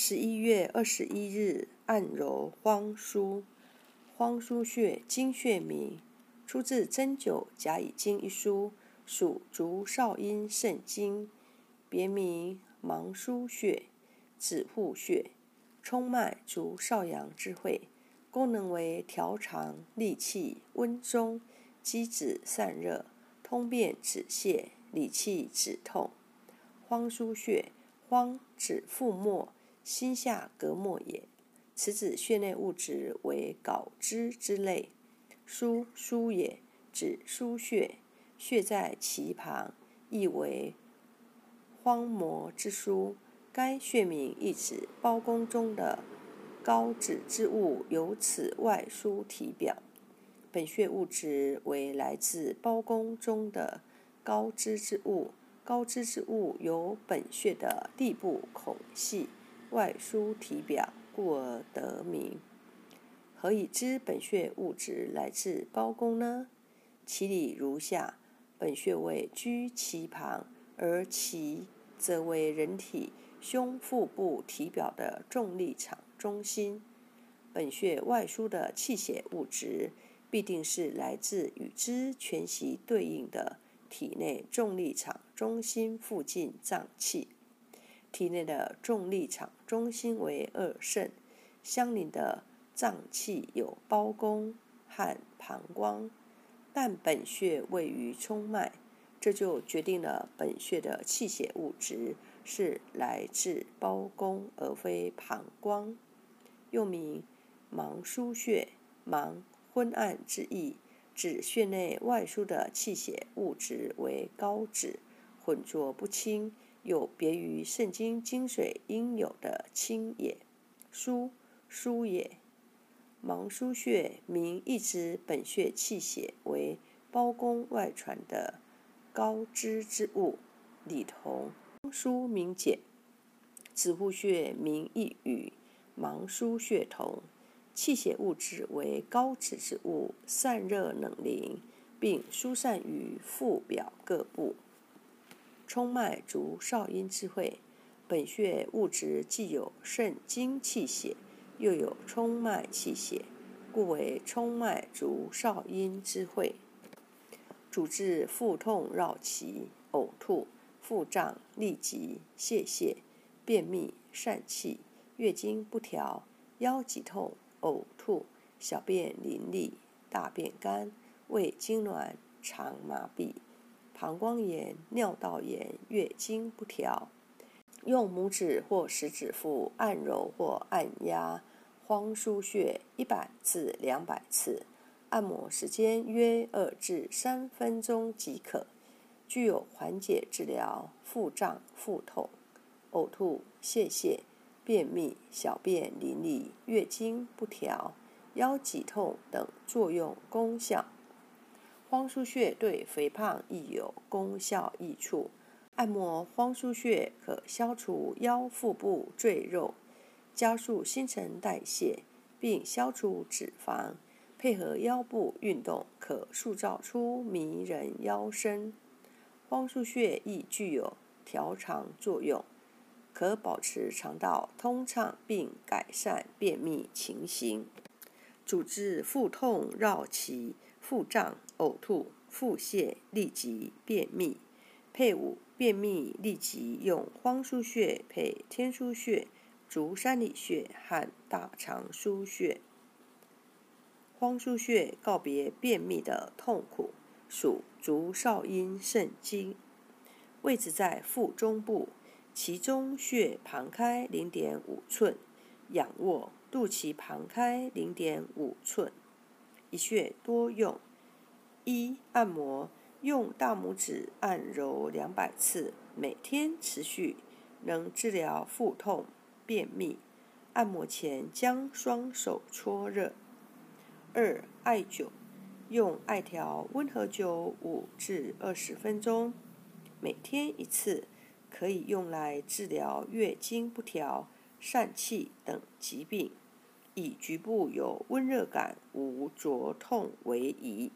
十一月二十一日，按揉荒枢。荒枢穴，经穴名，出自《针灸甲乙经》一书，属足少阴肾经，别名芒腧穴、子户穴，冲脉足少阳之会，功能为调肠、利气、温中、积脂散热、通便止泻、理气止痛。荒腧穴，荒指腹膜，心下隔膜也。此指穴内物质为睾脂之类。腧腧也，指腧穴，穴在其旁，意为荒漠之腧。该穴名意指包宫中的高脂之物由此外输体表。本穴物质为来自包宫中的高脂之物，高脂之物由本穴的地部孔隙外输体表。故而得名。何以知本穴物质来自包公呢？其理如下：本穴位居脐旁，而脐则为人体胸腹部体表的重力场中心。本穴外输的气血物质，必定是来自与之全息对应的体内重力场中心附近脏器。体内的重力场中心为二肾，相邻的脏器有包公和膀胱，但本穴位于冲脉，这就决定了本穴的气血物质是来自包公而非膀胱。又名芒腧穴，芒昏暗之意，指穴内外输的气血物质为高脂，浑浊不清。有别于肾经精髓应有的清也，疏疏也。芒腧穴名意指本穴气血为包宫外传的高脂之物，里同疏名简。子户穴名亦与芒腧穴同，气血物质为高脂之物，散热冷凝，并疏散于腹表各部。冲脉足少阴之会，本穴物质既有肾精气血，又有冲脉气血，故为冲脉足少阴之会。主治腹痛、绕脐、呕吐、腹胀、痢疾、泄泻、便秘、疝气、月经不调、腰脊痛、呕吐、小便淋漓、大便干、胃痉挛、肠麻痹。膀胱炎、尿道炎、月经不调，用拇指或食指腹按揉或按压荒腧穴一百至两百次，按摩时间约二至三分钟即可，具有缓解治疗腹胀、腹痛、呕吐、泄泻、便秘、小便淋漓、月经不调、腰脊痛等作用功效。荒腧穴对肥胖亦有功效益处。按摩荒腧穴可消除腰腹部赘肉，加速新陈代谢，并消除脂肪。配合腰部运动，可塑造出迷人腰身。荒腧穴亦具有调肠作用，可保持肠道通畅，并改善便秘情形。主治腹痛、绕脐。腹胀、呕吐、腹泻、痢疾、便秘。配伍便秘、痢疾用荒腧穴配天枢穴、足三里穴和大肠腧穴。荒腧穴告别便秘的痛苦，属足少阴肾经，位置在腹中部，其中穴旁开零点五寸，仰卧，肚脐旁开零点五寸。一穴多用：一、按摩，用大拇指按揉两百次，每天持续，能治疗腹痛、便秘。按摩前将双手搓热。二、艾灸，用艾条温和灸五至二十分钟，每天一次，可以用来治疗月经不调、疝气等疾病。以局部有温热感、无灼痛为宜。